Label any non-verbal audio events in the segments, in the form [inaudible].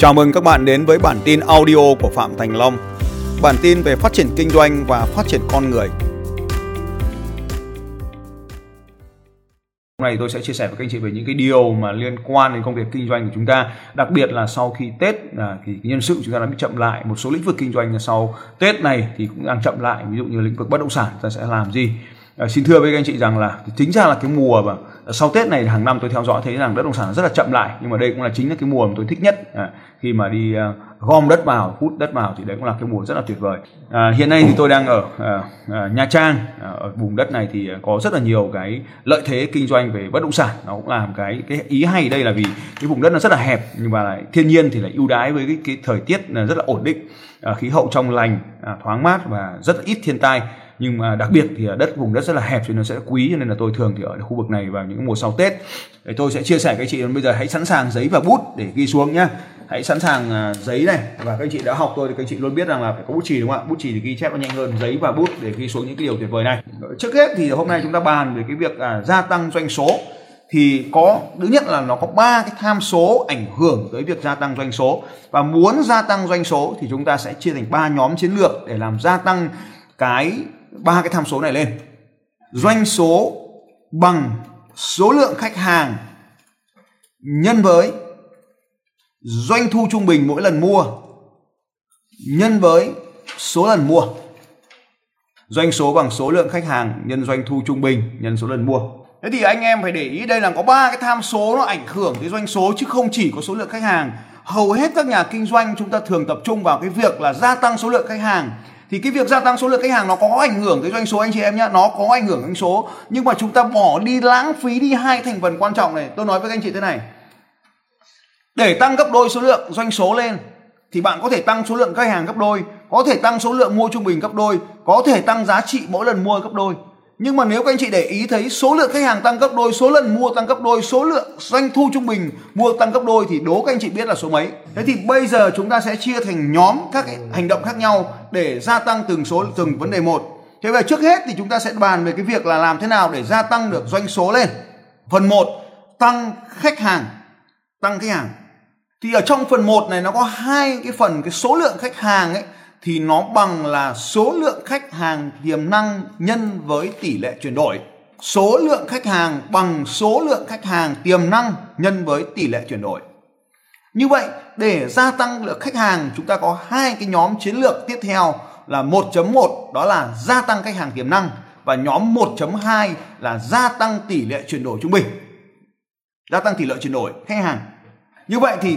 Chào mừng các bạn đến với bản tin audio của Phạm Thành Long. Bản tin về phát triển kinh doanh và phát triển con người. Hôm nay tôi sẽ chia sẻ với các anh chị về những cái điều mà liên quan đến công việc kinh doanh của chúng ta, đặc biệt là sau khi Tết à, thì nhân sự chúng ta đã bị chậm lại, một số lĩnh vực kinh doanh sau Tết này thì cũng đang chậm lại, ví dụ như lĩnh vực bất động sản ta sẽ làm gì. À, xin thưa với các anh chị rằng là chính ra là cái mùa mà sau Tết này hàng năm tôi theo dõi thấy rằng bất động sản rất là chậm lại nhưng mà đây cũng là chính là cái mùa mà tôi thích nhất. À, khi mà đi uh, gom đất vào hút đất vào thì đấy cũng là cái mùa rất là tuyệt vời. À, hiện nay thì tôi đang ở uh, uh, Nha Trang. Uh, ở vùng đất này thì có rất là nhiều cái lợi thế kinh doanh về bất động sản. Nó cũng làm cái cái ý hay đây là vì cái vùng đất nó rất là hẹp nhưng mà lại thiên nhiên thì lại ưu đãi với cái, cái thời tiết là rất là ổn định. Uh, khí hậu trong lành uh, thoáng mát và rất ít thiên tai nhưng mà đặc biệt thì à, đất vùng đất rất là hẹp cho nên nó sẽ quý cho nên là tôi thường thì ở khu vực này vào những mùa sau Tết. Để tôi sẽ chia sẻ các chị bây giờ hãy sẵn sàng giấy và bút để ghi xuống nhá. Hãy sẵn sàng à, giấy này. Và các chị đã học tôi thì các chị luôn biết rằng là phải có bút chì đúng không ạ? Bút chì thì ghi chép nó nhanh hơn. Giấy và bút để ghi xuống những cái điều tuyệt vời này. Trước hết thì hôm nay chúng ta bàn về cái việc à, gia tăng doanh số. Thì có thứ nhất là nó có ba cái tham số ảnh hưởng tới việc gia tăng doanh số. Và muốn gia tăng doanh số thì chúng ta sẽ chia thành ba nhóm chiến lược để làm gia tăng cái ba cái tham số này lên. Doanh số bằng số lượng khách hàng nhân với doanh thu trung bình mỗi lần mua nhân với số lần mua. Doanh số bằng số lượng khách hàng nhân doanh thu trung bình nhân số lần mua. Thế thì anh em phải để ý đây là có ba cái tham số nó ảnh hưởng tới doanh số chứ không chỉ có số lượng khách hàng. Hầu hết các nhà kinh doanh chúng ta thường tập trung vào cái việc là gia tăng số lượng khách hàng thì cái việc gia tăng số lượng khách hàng nó có ảnh hưởng tới doanh số anh chị em nhé nó có ảnh hưởng doanh số. Nhưng mà chúng ta bỏ đi, lãng phí đi hai thành phần quan trọng này. Tôi nói với các anh chị thế này. Để tăng gấp đôi số lượng doanh số lên, thì bạn có thể tăng số lượng khách hàng gấp đôi, có thể tăng số lượng mua trung bình gấp đôi, có thể tăng giá trị mỗi lần mua gấp đôi. Nhưng mà nếu các anh chị để ý thấy số lượng khách hàng tăng gấp đôi, số lần mua tăng gấp đôi, số lượng doanh thu trung bình mua tăng gấp đôi thì đố các anh chị biết là số mấy. Thế thì bây giờ chúng ta sẽ chia thành nhóm các hành động khác nhau để gia tăng từng số, từng vấn đề một thế về trước hết thì chúng ta sẽ bàn về cái việc là làm thế nào để gia tăng được doanh số lên phần 1 tăng khách hàng tăng khách hàng thì ở trong phần 1 này nó có hai cái phần, cái số lượng khách hàng ấy, thì nó bằng là số lượng khách hàng tiềm năng nhân với tỷ lệ chuyển đổi. Số lượng khách hàng bằng số lượng khách hàng tiềm năng nhân với tỷ lệ chuyển đổi. Như vậy, để gia tăng lượng khách hàng, chúng ta có hai cái nhóm chiến lược tiếp theo là 1.1 đó là gia tăng khách hàng tiềm năng và nhóm 1.2 là gia tăng tỷ lệ chuyển đổi trung bình. Gia tăng tỷ lệ chuyển đổi khách hàng. Như vậy thì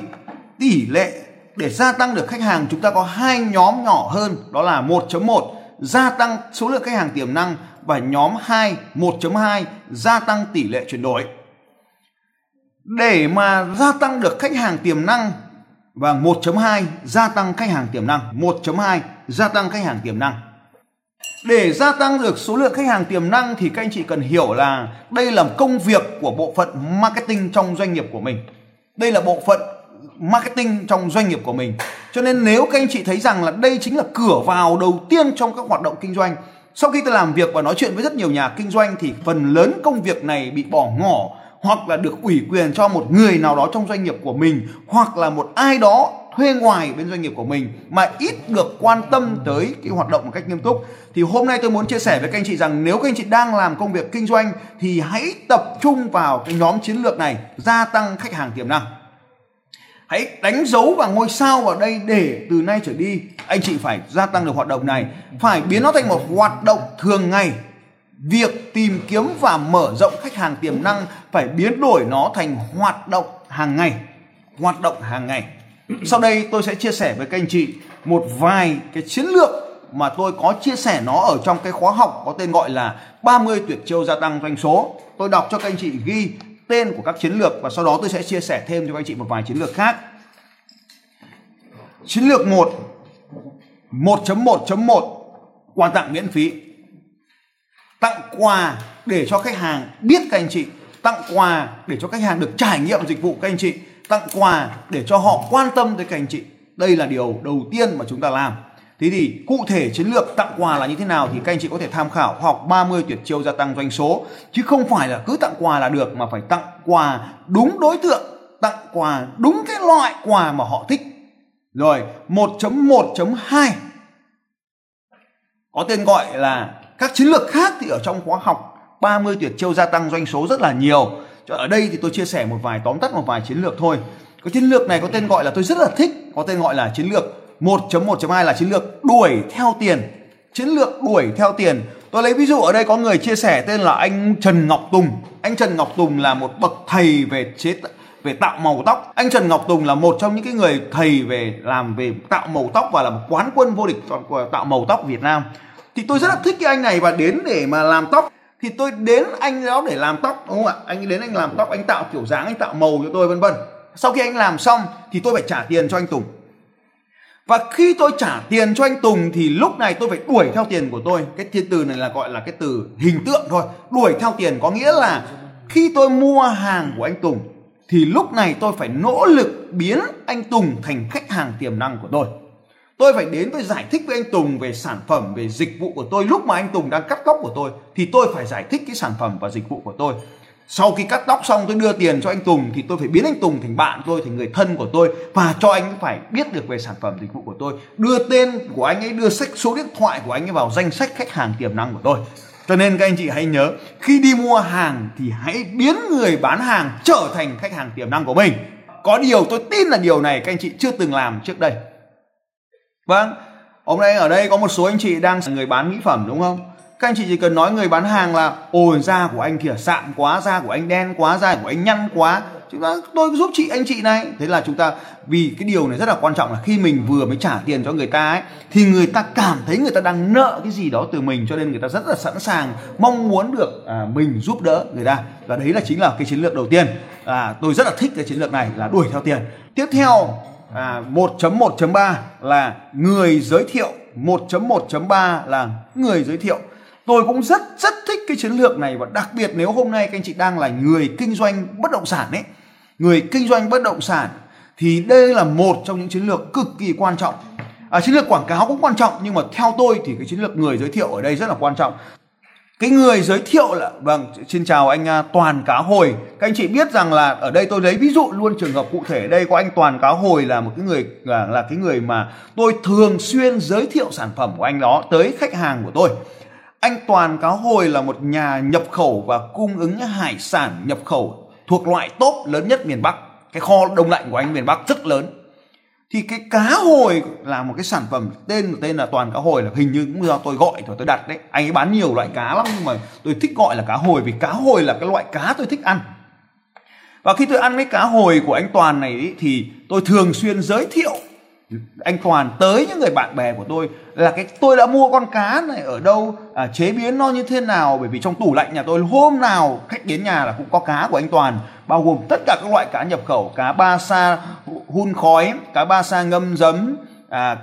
tỷ lệ để gia tăng được khách hàng chúng ta có hai nhóm nhỏ hơn đó là 1.1 gia tăng số lượng khách hàng tiềm năng và nhóm 2 1.2 gia tăng tỷ lệ chuyển đổi. Để mà gia tăng được khách hàng tiềm năng và 1.2 gia tăng khách hàng tiềm năng, 1.2 gia tăng khách hàng tiềm năng. Để gia tăng được số lượng khách hàng tiềm năng thì các anh chị cần hiểu là đây là công việc của bộ phận marketing trong doanh nghiệp của mình. Đây là bộ phận marketing trong doanh nghiệp của mình. Cho nên nếu các anh chị thấy rằng là đây chính là cửa vào đầu tiên trong các hoạt động kinh doanh. Sau khi tôi làm việc và nói chuyện với rất nhiều nhà kinh doanh thì phần lớn công việc này bị bỏ ngỏ hoặc là được ủy quyền cho một người nào đó trong doanh nghiệp của mình, hoặc là một ai đó thuê ngoài bên doanh nghiệp của mình mà ít được quan tâm tới cái hoạt động một cách nghiêm túc. Thì hôm nay tôi muốn chia sẻ với các anh chị rằng nếu các anh chị đang làm công việc kinh doanh thì hãy tập trung vào cái nhóm chiến lược này, gia tăng khách hàng tiềm năng. Hãy đánh dấu và ngôi sao vào đây để từ nay trở đi, anh chị phải gia tăng được hoạt động này. Phải biến nó thành một hoạt động thường ngày việc tìm kiếm và mở rộng khách hàng tiềm năng phải biến đổi nó thành hoạt động hàng ngày hoạt động hàng ngày sau đây tôi sẽ chia sẻ với các anh chị một vài cái chiến lược mà tôi có chia sẻ nó ở trong cái khóa học có tên gọi là 30 tuyệt chiêu gia tăng doanh số. Tôi đọc cho các anh chị ghi tên của các chiến lược và sau đó tôi sẽ chia sẻ thêm cho các anh chị một vài chiến lược khác. Chiến lược 1 1.1.1 quà tặng miễn phí. Tặng quà để cho khách hàng biết các anh chị, tặng quà để cho khách hàng được trải nghiệm dịch vụ các anh chị, tặng quà để cho họ quan tâm tới các anh chị. Đây là điều đầu tiên mà chúng ta làm. Thế thì cụ thể chiến lược tặng quà là như thế nào thì các anh chị có thể tham khảo học 30 tuyệt chiêu gia tăng doanh số chứ không phải là cứ tặng quà là được mà phải tặng quà đúng đối tượng, tặng quà đúng cái loại quà mà họ thích Rồi 1.1.2 có tên gọi là các chiến lược khác thì ở trong khóa học 30 tuyệt chiêu gia tăng doanh số rất là nhiều. Ở đây thì tôi chia sẻ một vài tóm tắt một vài chiến lược thôi. Cái chiến lược này có tên gọi là tôi rất là thích, có tên gọi là chiến lược 1.1.2 là chiến lược đuổi theo tiền. Chiến lược đuổi theo tiền. Tôi lấy ví dụ ở đây có người chia sẻ tên là anh Trần Ngọc Tùng. Anh Trần Ngọc Tùng là một bậc thầy về chế về tạo màu tóc. Anh Trần Ngọc Tùng là một trong những cái người thầy về làm về tạo màu tóc và là một quán quân vô địch tạo màu tóc Việt Nam. Thì tôi rất là thích cái anh này và đến để mà làm tóc thì tôi đến anh đó để làm tóc đúng không ạ? Anh đến anh làm tóc, anh tạo kiểu dáng, anh tạo màu cho tôi vân vân. Sau khi anh làm xong thì tôi phải trả tiền cho anh Tùng. Và khi tôi trả tiền cho anh Tùng thì lúc này tôi phải đuổi theo tiền của tôi. Cái thiên từ này là gọi là cái từ hình tượng thôi. Đuổi theo tiền có nghĩa là khi tôi mua hàng của anh Tùng thì lúc này tôi phải nỗ lực biến anh Tùng thành khách hàng tiềm năng của tôi. Tôi phải đến tôi giải thích với anh Tùng về sản phẩm, về dịch vụ của tôi. Lúc mà anh Tùng đang cắt tóc của tôi thì tôi phải giải thích cái sản phẩm và dịch vụ của tôi. Sau khi cắt tóc xong tôi đưa tiền cho anh Tùng thì tôi phải biến anh Tùng thành bạn tôi, thành người thân của tôi và cho anh phải biết được về sản phẩm dịch vụ của tôi. Đưa tên của anh ấy, đưa sách số điện thoại của anh ấy vào danh sách khách hàng tiềm năng của tôi. Cho nên các anh chị hãy nhớ khi đi mua hàng thì hãy biến người bán hàng trở thành khách hàng tiềm năng của mình. Có điều tôi tin là điều này các anh chị chưa từng làm trước đây. Vâng, hôm nay ở đây có một số anh chị đang là người bán mỹ phẩm đúng không? Các anh chị chỉ cần nói người bán hàng là ôi da của anh kìa sạm quá, da của anh đen quá, da của anh nhăn quá. Chúng ta tôi giúp chị anh chị này. Thế là chúng ta vì cái điều này rất là quan trọng là khi mình vừa mới trả tiền cho người ta ấy thì người ta cảm thấy người ta đang nợ cái gì đó từ mình cho nên người ta rất là sẵn sàng mong muốn được à, mình giúp đỡ người ta và đấy là chính là cái chiến lược đầu tiên à, tôi rất là thích cái chiến lược này là đuổi theo tiền tiếp theo à, 1.1.3 là người giới thiệu. 1.1.3 là người giới thiệu. Tôi cũng rất rất thích cái chiến lược này và đặc biệt nếu hôm nay các anh chị đang là người kinh doanh bất động sản ấy người kinh doanh bất động sản thì đây là một trong những chiến lược cực kỳ quan trọng. À, chiến lược quảng cáo cũng quan trọng nhưng mà theo tôi thì cái chiến lược người giới thiệu ở đây rất là quan trọng cái người giới thiệu là vâng xin chào anh à, Toàn Cá Hồi. Các anh chị biết rằng là ở đây tôi lấy ví dụ luôn trường hợp cụ thể. Đây có anh Toàn Cá Hồi là một cái người là, là cái người mà tôi thường xuyên giới thiệu sản phẩm của anh đó tới khách hàng của tôi. Anh Toàn Cá Hồi là một nhà nhập khẩu và cung ứng hải sản nhập khẩu thuộc loại top lớn nhất miền Bắc. Cái kho đông lạnh của anh miền Bắc rất lớn thì cái cá hồi là một cái sản phẩm tên tên là toàn cá hồi là hình như cũng do tôi gọi rồi tôi đặt đấy. Anh ấy bán nhiều loại cá lắm nhưng mà tôi thích gọi là cá hồi vì cá hồi là cái loại cá tôi thích ăn. Và khi tôi ăn cái cá hồi của anh toàn này ý, thì tôi thường xuyên giới thiệu anh Toàn tới những người bạn bè của tôi là cái tôi đã mua con cá này ở đâu à, chế biến nó như thế nào. Bởi vì trong tủ lạnh nhà tôi hôm nào khách đến nhà là cũng có cá của anh Toàn bao gồm tất cả các loại cá nhập khẩu cá ba sa hun khói cá ba sa ngâm giấm à,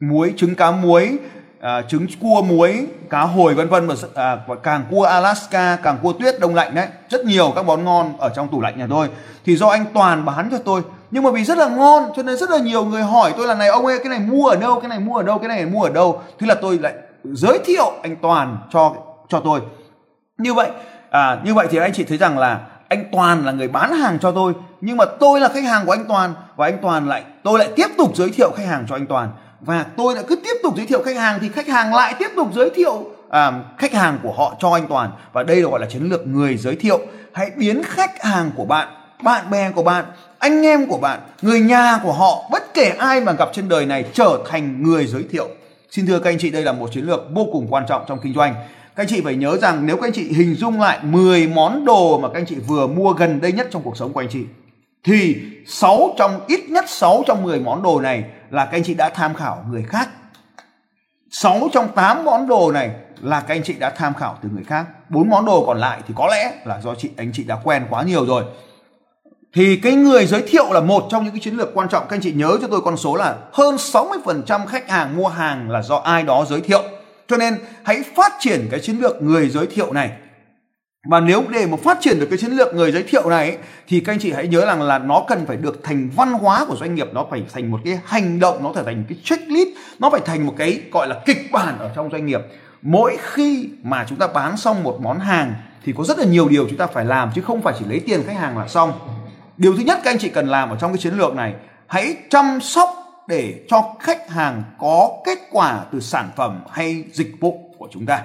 muối trứng cá muối à, trứng cua muối cá hồi vân vân và, à, và càng cua Alaska càng cua tuyết đông lạnh đấy. Rất nhiều các món ngon ở trong tủ lạnh nhà tôi. Thì do anh Toàn bán cho tôi. Nhưng mà vì rất là ngon cho nên rất là nhiều người hỏi tôi là này ông ơi cái này mua ở đâu cái này mua ở đâu cái này mua ở đâu? Thế là tôi lại giới thiệu anh Toàn cho cho tôi. Như vậy à, như vậy thì anh chị thấy rằng là anh Toàn là người bán hàng cho tôi nhưng mà tôi là khách hàng của anh Toàn và anh Toàn lại tôi lại tiếp tục giới thiệu khách hàng cho anh Toàn. Và tôi lại cứ tiếp tục giới thiệu khách hàng thì khách hàng lại tiếp tục giới thiệu à, khách hàng của họ cho anh Toàn. Và đây là gọi là chiến lược người giới thiệu. Hãy biến khách hàng của bạn bạn bè của bạn anh em của bạn người nhà của họ bất kể ai mà gặp trên đời này trở thành người giới thiệu. Xin thưa các anh chị đây là một chiến lược vô cùng quan trọng trong kinh doanh các anh chị phải nhớ rằng nếu các anh chị hình dung lại 10 món đồ mà các anh chị vừa mua gần đây nhất trong cuộc sống của anh chị, thì 6 trong, ít nhất 6 trong 10 món đồ này là các anh chị đã tham khảo người khác. 6 trong 8 món đồ này là các anh chị đã tham khảo từ người khác. Bốn món đồ còn lại thì có lẽ là do chị, anh chị đã quen quá nhiều rồi. Thì cái người giới thiệu là một trong những cái chiến lược quan trọng. Các anh chị nhớ cho tôi con số là hơn 60% khách hàng mua hàng là do ai đó giới thiệu cho nên hãy phát triển cái chiến lược người giới thiệu này. Và nếu để mà phát triển được cái chiến lược người giới thiệu này, thì các anh chị hãy nhớ rằng là nó cần phải được thành văn hóa của doanh nghiệp, nó phải thành một cái hành động, nó phải thành cái checklist, nó phải thành một cái, gọi là, kịch bản ở trong doanh nghiệp. Mỗi khi mà chúng ta bán xong một món hàng, thì có rất là nhiều điều chúng ta phải làm, chứ không phải chỉ lấy tiền khách hàng là xong. Điều thứ nhất các anh chị cần làm ở trong cái chiến lược này, hãy chăm sóc để cho khách hàng có kết quả từ sản phẩm hay dịch vụ của chúng ta.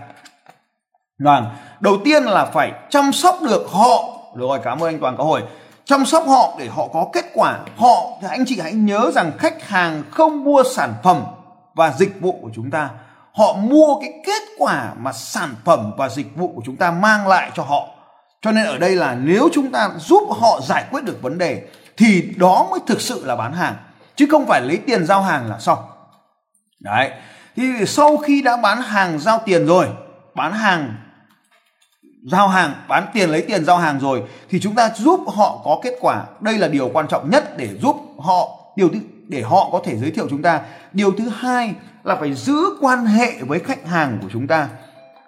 Đoàn đầu tiên là phải chăm sóc được họ. Rồi, cảm ơn anh toàn có hồi. Chăm sóc họ để họ có kết quả. Họ, thì anh chị hãy nhớ rằng khách hàng không mua sản phẩm và dịch vụ của chúng ta. Họ mua cái kết quả mà sản phẩm và dịch vụ của chúng ta mang lại cho họ. Cho nên ở đây là nếu chúng ta giúp họ giải quyết được vấn đề, thì đó mới thực sự là bán hàng chứ không phải lấy tiền giao hàng là xong. Đấy. Thì sau khi đã bán hàng giao tiền rồi, bán hàng, giao hàng, bán tiền lấy tiền giao hàng rồi, thì chúng ta giúp họ có kết quả. Đây là điều quan trọng nhất để giúp họ, điều thứ, để họ có thể giới thiệu chúng ta. Điều thứ hai là phải giữ quan hệ với khách hàng của chúng ta.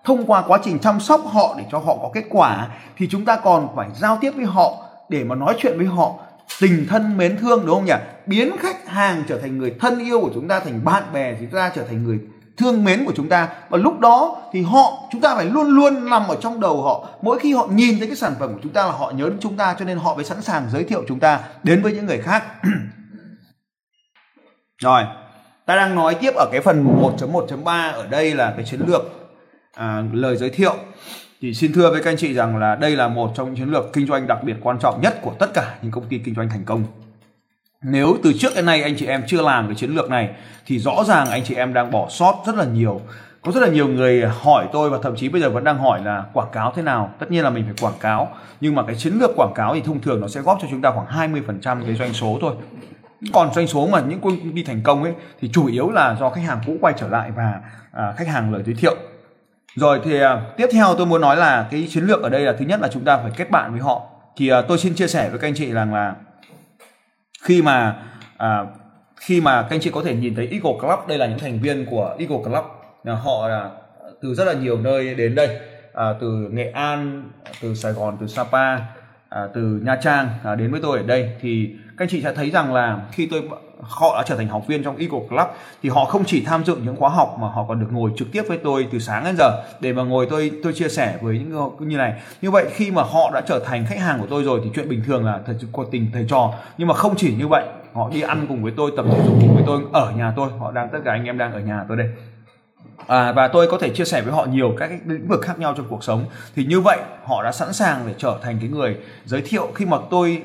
Thông qua quá trình chăm sóc họ để cho họ có kết quả, thì chúng ta còn phải giao tiếp với họ để mà nói chuyện với họ tình thân mến thương đúng không nhỉ? Biến khách hàng trở thành người thân yêu của chúng ta thành bạn bè chúng ta trở thành người thương mến của chúng ta. Và lúc đó thì họ chúng ta phải luôn luôn nằm ở trong đầu họ. Mỗi khi họ nhìn thấy cái sản phẩm của chúng ta là họ nhớ đến chúng ta cho nên họ mới sẵn sàng giới thiệu chúng ta đến với những người khác. [clears throat] Rồi ta đang nói tiếp ở cái phần 1.1.3 ở đây là cái chiến lược à, lời giới thiệu thì xin thưa với các anh chị rằng là đây là một trong những chiến lược kinh doanh đặc biệt quan trọng nhất của tất cả những công ty kinh doanh thành công. Nếu từ trước đến nay anh chị em chưa làm cái chiến lược này thì rõ ràng anh chị em đang bỏ sót rất là nhiều. Có rất là nhiều người hỏi tôi và thậm chí bây giờ vẫn đang hỏi là quảng cáo thế nào? Tất nhiên là mình phải quảng cáo. Nhưng mà cái chiến lược quảng cáo thì thông thường nó sẽ góp cho chúng ta khoảng 20% cái doanh số thôi. Còn doanh số mà những công ty thành công ấy thì chủ yếu là do khách hàng cũ quay trở lại và à, khách hàng lời giới thiệu rồi thì à, tiếp theo tôi muốn nói là cái chiến lược ở đây là thứ nhất là chúng ta phải kết bạn với họ. Thì à, tôi xin chia sẻ với các anh chị rằng là khi mà à, khi mà các anh chị có thể nhìn thấy Eagle Club đây là những thành viên của Eagle Club. Họ là từ rất là nhiều nơi đến đây à, từ Nghệ An à, từ Sài Gòn từ Sapa à, từ Nha Trang à, đến với tôi ở đây. Thì các anh chị sẽ thấy rằng là khi tôi họ đã trở thành học viên trong Eagle Club thì họ không chỉ tham dự những khóa học mà họ còn được ngồi trực tiếp với tôi từ sáng đến giờ để mà ngồi tôi tôi chia sẻ với những như này. Như vậy khi mà họ đã trở thành khách hàng của tôi rồi thì chuyện bình thường là thật có tình thầy trò. Nhưng mà không chỉ như vậy họ đi ăn cùng với tôi tập thể dục cùng với tôi ở nhà tôi. Họ đang tất cả anh em đang ở nhà tôi đây. À, và tôi có thể chia sẻ với họ nhiều các cái lĩnh vực khác nhau trong cuộc sống. Thì như vậy họ đã sẵn sàng để trở thành cái người giới thiệu. Khi mà tôi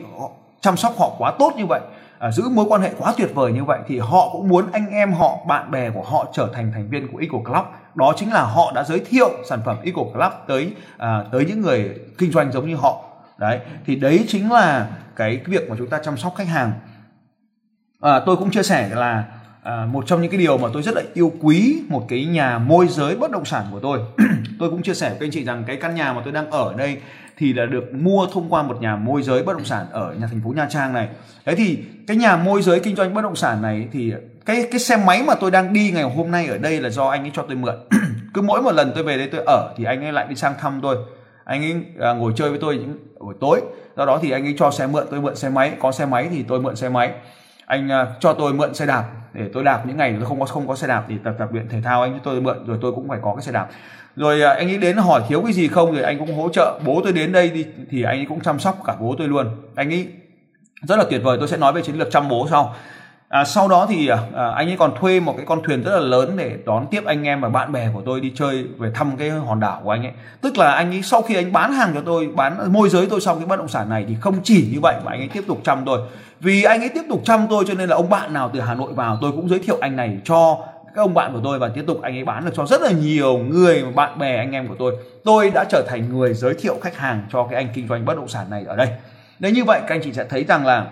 chăm sóc họ quá tốt như vậy à, giữ mối quan hệ quá tuyệt vời như vậy thì họ cũng muốn anh em họ bạn bè của họ trở thành thành viên của ECO Club. Đó chính là họ đã giới thiệu sản phẩm ECO Club tới à, tới những người kinh doanh giống như họ. Đấy thì đấy chính là cái việc mà chúng ta chăm sóc khách hàng. À, tôi cũng chia sẻ là à, một trong những cái điều mà tôi rất là yêu quý một cái nhà môi giới bất động sản của tôi. [clears throat] Tôi cũng chia sẻ với anh chị rằng cái căn nhà mà tôi đang ở đây thì là được mua thông qua một nhà môi giới bất động sản ở nhà thành phố Nha Trang này. Đấy thì cái nhà môi giới kinh doanh bất động sản này thì cái cái xe máy mà tôi đang đi ngày hôm nay ở đây là do anh ấy cho tôi mượn. [clears throat] Cứ mỗi một lần tôi về đây tôi ở thì anh ấy lại đi sang thăm tôi. Anh ấy à, ngồi chơi với tôi những buổi tối. Do đó thì anh ấy cho xe mượn tôi mượn xe máy. Có xe máy thì tôi mượn xe máy. Anh à, cho tôi mượn xe đạp để tôi đạp những ngày tôi không có không có xe đạp thì tập tập luyện thể thao anh cho tôi mượn rồi tôi cũng phải có cái xe đạp. Rồi à, anh ấy đến hỏi thiếu cái gì không rồi anh cũng hỗ trợ. Bố tôi đến đây đi thì anh ấy cũng chăm sóc cả bố tôi luôn. Anh ấy rất là tuyệt vời. Tôi sẽ nói về chiến lược chăm bố sau. À, sau đó thì à, à, anh ấy còn thuê một cái con thuyền rất là lớn để đón tiếp anh em và bạn bè của tôi đi chơi về thăm cái hòn đảo của anh ấy. Tức là anh ấy sau khi anh bán hàng cho tôi, bán môi giới tôi xong cái bất động sản này thì không chỉ như vậy mà anh ấy tiếp tục chăm tôi. Vì anh ấy tiếp tục chăm tôi cho nên là ông bạn nào từ Hà Nội vào tôi cũng giới thiệu anh này cho các ông bạn của tôi và tiếp tục anh ấy bán được cho rất là nhiều người bạn bè anh em của tôi. Tôi đã trở thành người giới thiệu khách hàng cho cái anh kinh doanh bất động sản này ở đây. Nếu như vậy các anh chị sẽ thấy rằng là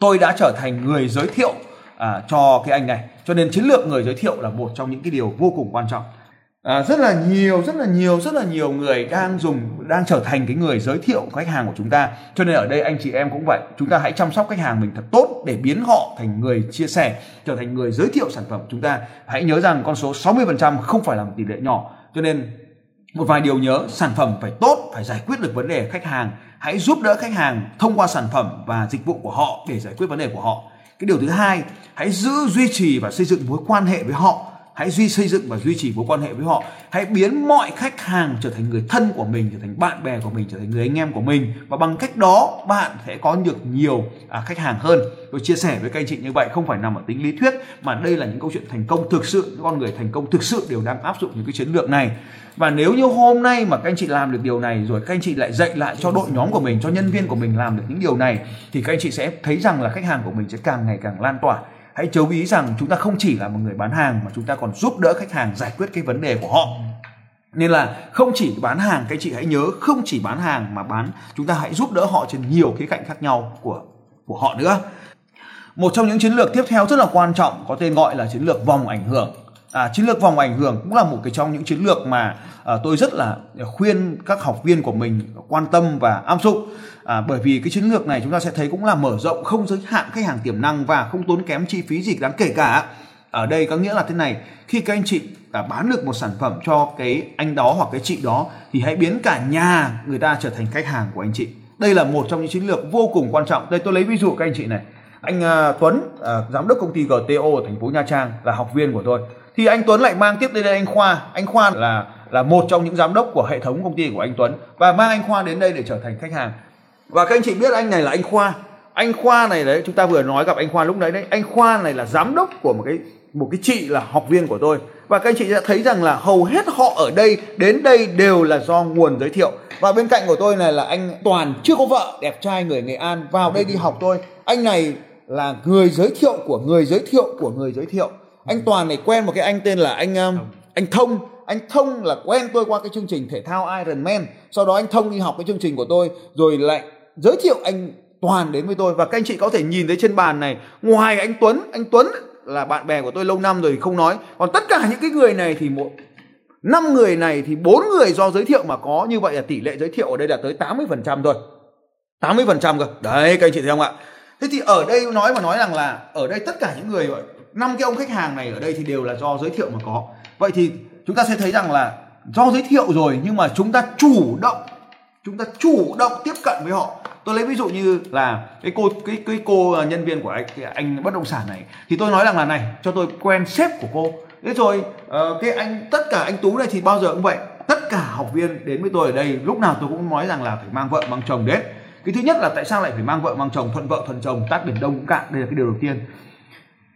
tôi đã trở thành người giới thiệu à, cho cái anh này. Cho nên chiến lược người giới thiệu là một trong những cái điều vô cùng quan trọng. À, rất là nhiều rất là nhiều rất là nhiều người đang dùng đang trở thành cái người giới thiệu khách hàng của chúng ta. Cho nên ở đây anh chị em cũng vậy. Chúng ta hãy chăm sóc khách hàng mình thật tốt để biến họ thành người chia sẻ trở thành người giới thiệu sản phẩm của chúng ta. Hãy nhớ rằng con số 60% không phải là một tỷ lệ nhỏ. Cho nên một vài điều nhớ sản phẩm phải tốt phải giải quyết được vấn đề khách hàng hãy giúp đỡ khách hàng thông qua sản phẩm và dịch vụ của họ để giải quyết vấn đề của họ. Cái điều thứ hai, hãy giữ duy trì và xây dựng mối quan hệ với họ hãy duy xây dựng và duy trì mối quan hệ với họ. Hãy biến mọi khách hàng trở thành người thân của mình trở thành bạn bè của mình trở thành người anh em của mình. Và bằng cách đó bạn sẽ có được nhiều à, khách hàng hơn. Tôi chia sẻ với các anh chị như vậy không phải nằm ở tính lý thuyết mà đây là những câu chuyện thành công thực sự những con người thành công thực sự đều đang áp dụng những cái chiến lược này. Và nếu như hôm nay mà các anh chị làm được điều này rồi các anh chị lại dạy lại cho đội nhóm của mình cho nhân viên của mình làm được những điều này thì các anh chị sẽ thấy rằng là khách hàng của mình sẽ càng ngày càng lan tỏa hãy chú ý rằng chúng ta không chỉ là một người bán hàng mà chúng ta còn giúp đỡ khách hàng giải quyết cái vấn đề của họ. Nên là không chỉ bán hàng các chị hãy nhớ không chỉ bán hàng mà bán chúng ta hãy giúp đỡ họ trên nhiều khía cạnh khác nhau của của họ nữa. Một trong những chiến lược tiếp theo rất là quan trọng có tên gọi là chiến lược vòng ảnh hưởng. À, chiến lược vòng ảnh hưởng cũng là một cái trong những chiến lược mà à, tôi rất là khuyên các học viên của mình quan tâm và áp dụng à, bởi vì cái chiến lược này chúng ta sẽ thấy cũng là mở rộng không giới hạn khách hàng tiềm năng và không tốn kém chi phí gì đáng kể cả. Ở đây có nghĩa là thế này khi các anh chị à, bán được một sản phẩm cho cái anh đó hoặc cái chị đó thì hãy biến cả nhà người ta trở thành khách hàng của anh chị. Đây là một trong những chiến lược vô cùng quan trọng. Đây tôi lấy ví dụ các anh chị này. Anh uh, Tuấn uh, giám đốc công ty GTO ở thành phố Nha Trang là học viên của tôi. Thì anh Tuấn lại mang tiếp đến đây anh Khoa. Anh Khoa là là một trong những giám đốc của hệ thống công ty của anh Tuấn và mang anh Khoa đến đây để trở thành khách hàng và các anh chị biết anh này là anh Khoa. Anh Khoa này đấy chúng ta vừa nói gặp anh Khoa lúc đấy đấy. Anh Khoa này là giám đốc của một cái một cái chị là học viên của tôi. Và các anh chị sẽ thấy rằng là hầu hết họ ở đây đến đây đều là do nguồn giới thiệu. Và bên cạnh của tôi này là anh Toàn chưa có vợ đẹp trai người Nghệ An vào đây đi học tôi anh này là người giới thiệu của người giới thiệu của người giới thiệu. Anh Toàn này quen một cái anh tên là anh um, anh Thông. Anh Thông là quen tôi qua cái chương trình thể thao Ironman. Sau đó anh Thông đi học cái chương trình của tôi rồi lại giới thiệu anh Toàn đến với tôi. Và các anh chị có thể nhìn thấy trên bàn này, ngoài anh Tuấn anh Tuấn là bạn bè của tôi lâu năm rồi không nói. Còn tất cả những cái người này thì một, năm người này thì bốn người do giới thiệu mà có như vậy là tỷ lệ giới thiệu ở đây là tới 80% thôi. 80% cơ. Đấy, các anh chị thấy không ạ? Thế thì ở đây nói mà nói rằng là ở đây tất cả những người năm cái ông khách hàng này ở đây thì đều là do giới thiệu mà có. Vậy thì chúng ta sẽ thấy rằng là do giới thiệu rồi nhưng mà chúng ta chủ động chúng ta chủ động tiếp cận với họ. Tôi lấy ví dụ như là cái cô, cái cái cô à, nhân viên của anh anh bất động sản này. Thì tôi nói rằng là này, cho tôi quen sếp của cô. Thế rồi ờ, cái anh, tất cả anh tú này thì bao giờ cũng vậy. Tất cả học viên đến với tôi ở đây, lúc nào tôi cũng nói rằng là phải mang vợ, mang chồng đến. Cái thứ nhất là tại sao lại phải mang vợ, mang chồng, thuận vợ, thuận chồng, tát biển đông cũng cạn, đây là cái điều đầu tiên.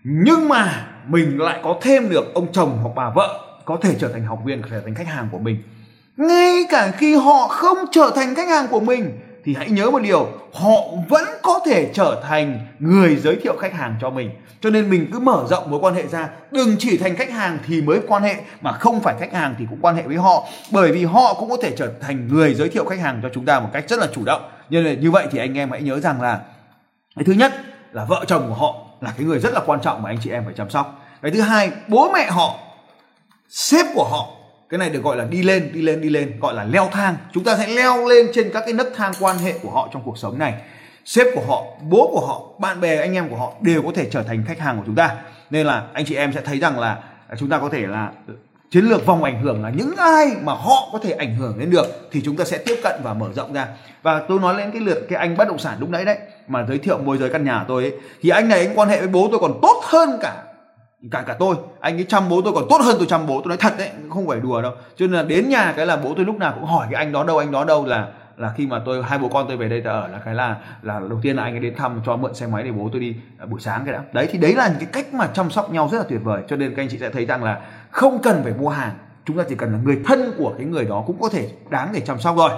Nhưng mà mình lại có thêm được ông chồng hoặc bà vợ có thể trở thành học viên, trở thành khách hàng của mình ngay cả khi họ không trở thành khách hàng của mình, thì hãy nhớ một điều, họ vẫn có thể trở thành người giới thiệu khách hàng cho mình. Cho nên mình cứ mở rộng mối quan hệ ra, đừng chỉ thành khách hàng thì mới quan hệ, mà không phải khách hàng thì cũng quan hệ với họ. Bởi vì họ cũng có thể trở thành người giới thiệu khách hàng cho chúng ta một cách rất là chủ động. Nên như vậy thì anh em hãy nhớ rằng là, cái thứ nhất là vợ chồng của họ là cái người rất là quan trọng mà anh chị em phải chăm sóc. Cái thứ hai, bố mẹ họ, sếp của họ cái này được gọi là đi lên đi lên đi lên gọi là leo thang. Chúng ta sẽ leo lên trên các cái nấc thang quan hệ của họ trong cuộc sống này. Sếp của họ bố của họ bạn bè anh em của họ đều có thể trở thành khách hàng của chúng ta. Nên là anh chị em sẽ thấy rằng là chúng ta có thể là chiến lược vòng ảnh hưởng là những ai mà họ có thể ảnh hưởng đến được thì chúng ta sẽ tiếp cận và mở rộng ra. Và tôi nói lên cái lượt cái anh bất động sản lúc nãy đấy mà giới thiệu môi giới căn nhà tôi ấy, thì anh này anh quan hệ với bố tôi còn tốt hơn cả cả cả tôi. Anh ấy chăm bố tôi còn tốt hơn tôi chăm bố. Tôi nói thật đấy, không phải đùa đâu. Cho nên là đến nhà cái là bố tôi lúc nào cũng hỏi cái anh đó đâu, anh đó đâu là là khi mà tôi, hai bố con tôi về đây tôi ở là cái là là đầu tiên là anh ấy đến thăm cho mượn xe máy để bố tôi đi à, buổi sáng cái đã. Đấy, thì đấy là những cái cách mà chăm sóc nhau rất là tuyệt vời. Cho nên các anh chị sẽ thấy rằng là không cần phải mua hàng. Chúng ta chỉ cần là người thân của cái người đó cũng có thể đáng để chăm sóc rồi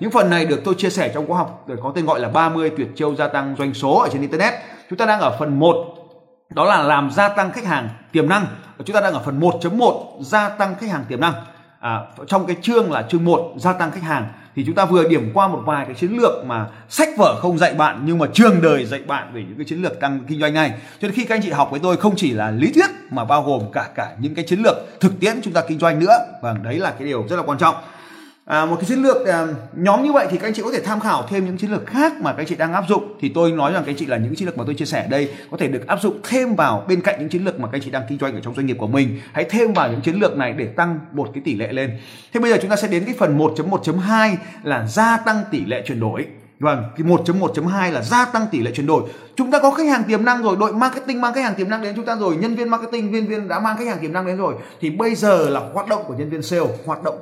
những phần này được tôi chia sẻ trong khóa học có tên gọi là 30 tuyệt chiêu gia tăng doanh số ở trên internet. Chúng ta đang ở phần 1 đó là làm gia tăng khách hàng tiềm năng. Chúng ta đang ở phần 1.1 gia tăng khách hàng tiềm năng. À, trong cái chương là chương 1 gia tăng khách hàng thì chúng ta vừa điểm qua một vài cái chiến lược mà sách vở không dạy bạn nhưng mà trường đời dạy bạn về những cái chiến lược tăng kinh doanh này cho nên khi các anh chị học với tôi không chỉ là lý thuyết mà bao gồm cả cả những cái chiến lược thực tiễn chúng ta kinh doanh nữa. Và đấy là cái điều rất là quan trọng. À, một cái chiến lược à, nhóm như vậy thì các anh chị có thể tham khảo thêm những chiến lược khác mà các anh chị đang áp dụng thì tôi nói rằng các anh chị là những chiến lược mà tôi chia sẻ ở đây có thể được áp dụng thêm vào bên cạnh những chiến lược mà các anh chị đang kinh doanh ở trong doanh nghiệp của mình hãy thêm vào những chiến lược này để tăng một cái tỷ lệ lên thế bây giờ chúng ta sẽ đến cái phần 1.1.2 là gia tăng tỷ lệ chuyển đổi Vâng, cái 1.1.2 là gia tăng tỷ lệ chuyển đổi. Chúng ta có khách hàng tiềm năng rồi, đội marketing mang khách hàng tiềm năng đến chúng ta rồi, nhân viên marketing, viên viên đã mang khách hàng tiềm năng đến rồi. Thì bây giờ là hoạt động của nhân viên sale, hoạt động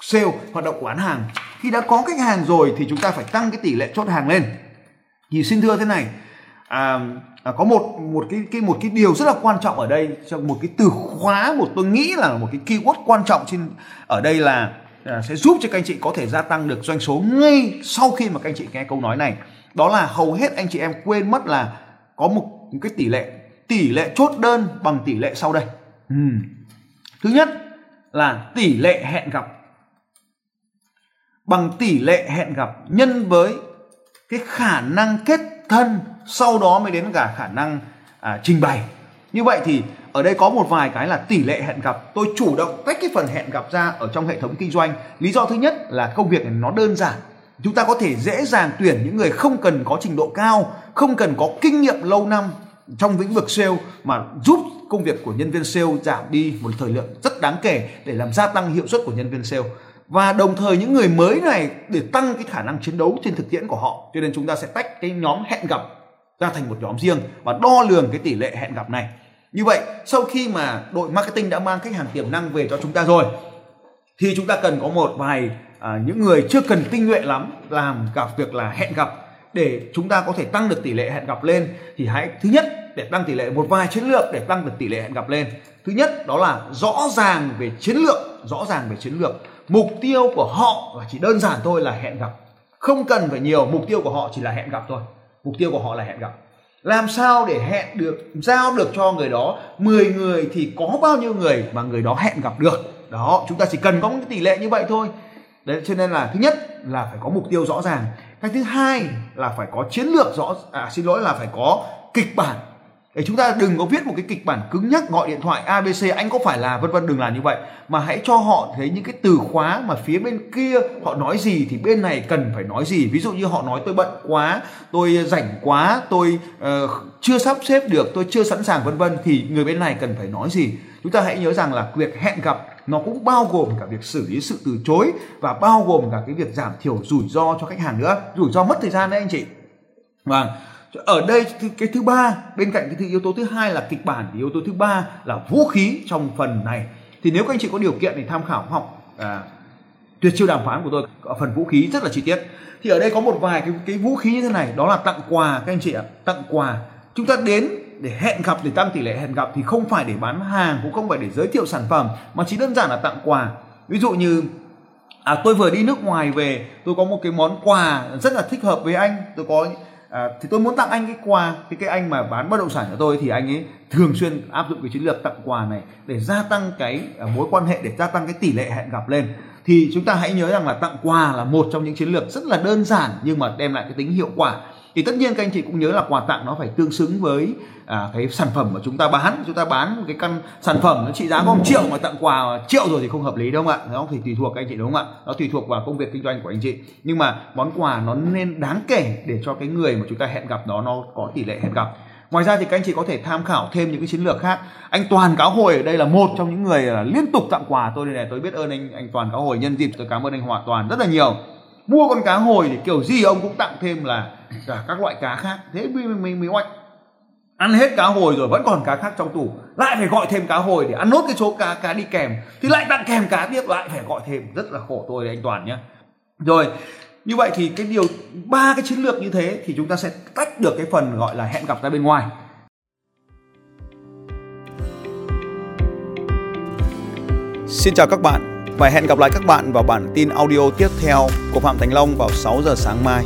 sale, hoạt động của bán hàng. Khi đã có khách hàng rồi thì chúng ta phải tăng cái tỷ lệ chốt hàng lên. Thì xin thưa thế này, à, à, có một một cái cái một cái điều rất là quan trọng ở đây trong một cái từ khóa một tôi nghĩ là một cái keyword quan trọng trên ở đây là à, sẽ giúp cho các anh chị có thể gia tăng được doanh số ngay sau khi mà các anh chị nghe câu nói này đó là hầu hết anh chị em quên mất là có một, một cái tỷ lệ tỷ lệ chốt đơn bằng tỷ lệ sau đây ừ. thứ nhất là tỷ lệ hẹn gặp bằng tỷ lệ hẹn gặp nhân với cái khả năng kết thân sau đó mới đến cả khả năng à, trình bày. Như vậy thì ở đây có một vài cái là tỷ lệ hẹn gặp. Tôi chủ động tách cái phần hẹn gặp ra ở trong hệ thống kinh doanh. Lý do thứ nhất là công việc này nó đơn giản. Chúng ta có thể dễ dàng tuyển những người không cần có trình độ cao không cần có kinh nghiệm lâu năm trong lĩnh vực sale mà giúp công việc của nhân viên sale giảm đi một thời lượng rất đáng kể để làm gia tăng hiệu suất của nhân viên sale và đồng thời những người mới này để tăng cái khả năng chiến đấu trên thực tiễn của họ. Cho nên chúng ta sẽ tách cái nhóm hẹn gặp ra thành một nhóm riêng và đo lường cái tỷ lệ hẹn gặp này. Như vậy sau khi mà đội marketing đã mang khách hàng tiềm năng về cho chúng ta rồi thì chúng ta cần có một vài à, những người chưa cần tinh nhuệ lắm làm cả việc là hẹn gặp. Để chúng ta có thể tăng được tỷ lệ hẹn gặp lên thì hãy thứ nhất để tăng tỷ lệ một vài chiến lược để tăng được tỷ lệ hẹn gặp lên. Thứ nhất đó là rõ ràng về chiến lược rõ ràng về chiến lược mục tiêu của họ là chỉ đơn giản thôi là hẹn gặp. Không cần phải nhiều, mục tiêu của họ chỉ là hẹn gặp thôi. Mục tiêu của họ là hẹn gặp. Làm sao để hẹn được, giao được cho người đó? 10 người thì có bao nhiêu người mà người đó hẹn gặp được? Đó, chúng ta chỉ cần có một cái tỷ lệ như vậy thôi. Đấy, cho nên là thứ nhất là phải có mục tiêu rõ ràng. Cái thứ hai là phải có chiến lược rõ à xin lỗi là phải có kịch bản để chúng ta đừng có viết một cái kịch bản cứng nhắc gọi điện thoại abc anh có phải là vân vân đừng làm như vậy. Mà hãy cho họ thấy những cái từ khóa mà phía bên kia họ nói gì thì bên này cần phải nói gì. Ví dụ như họ nói tôi bận quá tôi rảnh quá tôi uh, chưa sắp xếp được tôi chưa sẵn sàng vân vân thì người bên này cần phải nói gì? Chúng ta hãy nhớ rằng là việc hẹn gặp nó cũng bao gồm cả việc xử lý sự từ chối và bao gồm cả cái việc giảm thiểu rủi ro cho khách hàng nữa. Rủi ro mất thời gian đấy anh chị. Vâng ở đây cái thứ ba bên cạnh cái yếu tố thứ hai là kịch bản thì yếu tố thứ ba là vũ khí trong phần này. Thì nếu các anh chị có điều kiện thì tham khảo học à, tuyệt chiêu đàm phán của tôi ở phần vũ khí rất là chi tiết. Thì ở đây có một vài cái cái vũ khí như thế này đó là tặng quà các anh chị ạ tặng quà. Chúng ta đến để hẹn gặp để tăng tỷ lệ hẹn gặp thì không phải để bán hàng cũng không phải để giới thiệu sản phẩm mà chỉ đơn giản là tặng quà. Ví dụ như à tôi vừa đi nước ngoài về tôi có một cái món quà rất là thích hợp với anh tôi có à, thì tôi muốn tặng anh cái quà thì cái anh mà bán bất động sản cho tôi thì anh ấy thường xuyên áp dụng cái chiến lược tặng quà này để gia tăng cái à, mối quan hệ để gia tăng cái tỷ lệ hẹn gặp lên. Thì chúng ta hãy nhớ rằng là tặng quà là một trong những chiến lược rất là đơn giản nhưng mà đem lại cái tính hiệu quả. Thì tất nhiên các anh chị cũng nhớ là quà tặng nó phải tương xứng với à, cái sản phẩm mà chúng ta bán chúng ta bán một cái căn sản phẩm nó trị giá có một triệu mà tặng quà triệu rồi thì không hợp lý đúng không ạ? Nó thì tùy thuộc các anh chị đúng không ạ? Nó tùy thuộc vào công việc kinh doanh của anh chị. Nhưng mà món quà nó nên đáng kể để cho cái người mà chúng ta hẹn gặp đó nó có tỷ lệ hẹn gặp. Ngoài ra thì các anh chị có thể tham khảo thêm những cái chiến lược khác. Anh toàn cáo hồi ở đây là một trong những người là liên tục tặng quà tôi đây này tôi biết ơn anh anh toàn cáo hồi nhân dịp tôi cảm ơn anh hòa toàn rất là nhiều. Mua con cá hồi thì kiểu gì ông cũng tặng thêm là cả các loại cá khác. Thế mình mình mới oạch ăn hết cá hồi rồi, vẫn còn cá khác trong tủ. Lại phải gọi thêm cá hồi để ăn nốt cái số cá cá đi kèm. Thì lại tặng kèm cá tiếp, lại phải gọi thêm. Rất là khổ tôi đấy, anh toàn nhé rồi, như vậy thì cái điều, ba cái chiến lược như thế thì chúng ta sẽ tách được cái phần gọi là hẹn gặp ra bên ngoài. Xin chào các bạn. Và hẹn gặp lại các bạn vào bản tin audio tiếp theo của Phạm Thành Long vào 6 giờ sáng mai.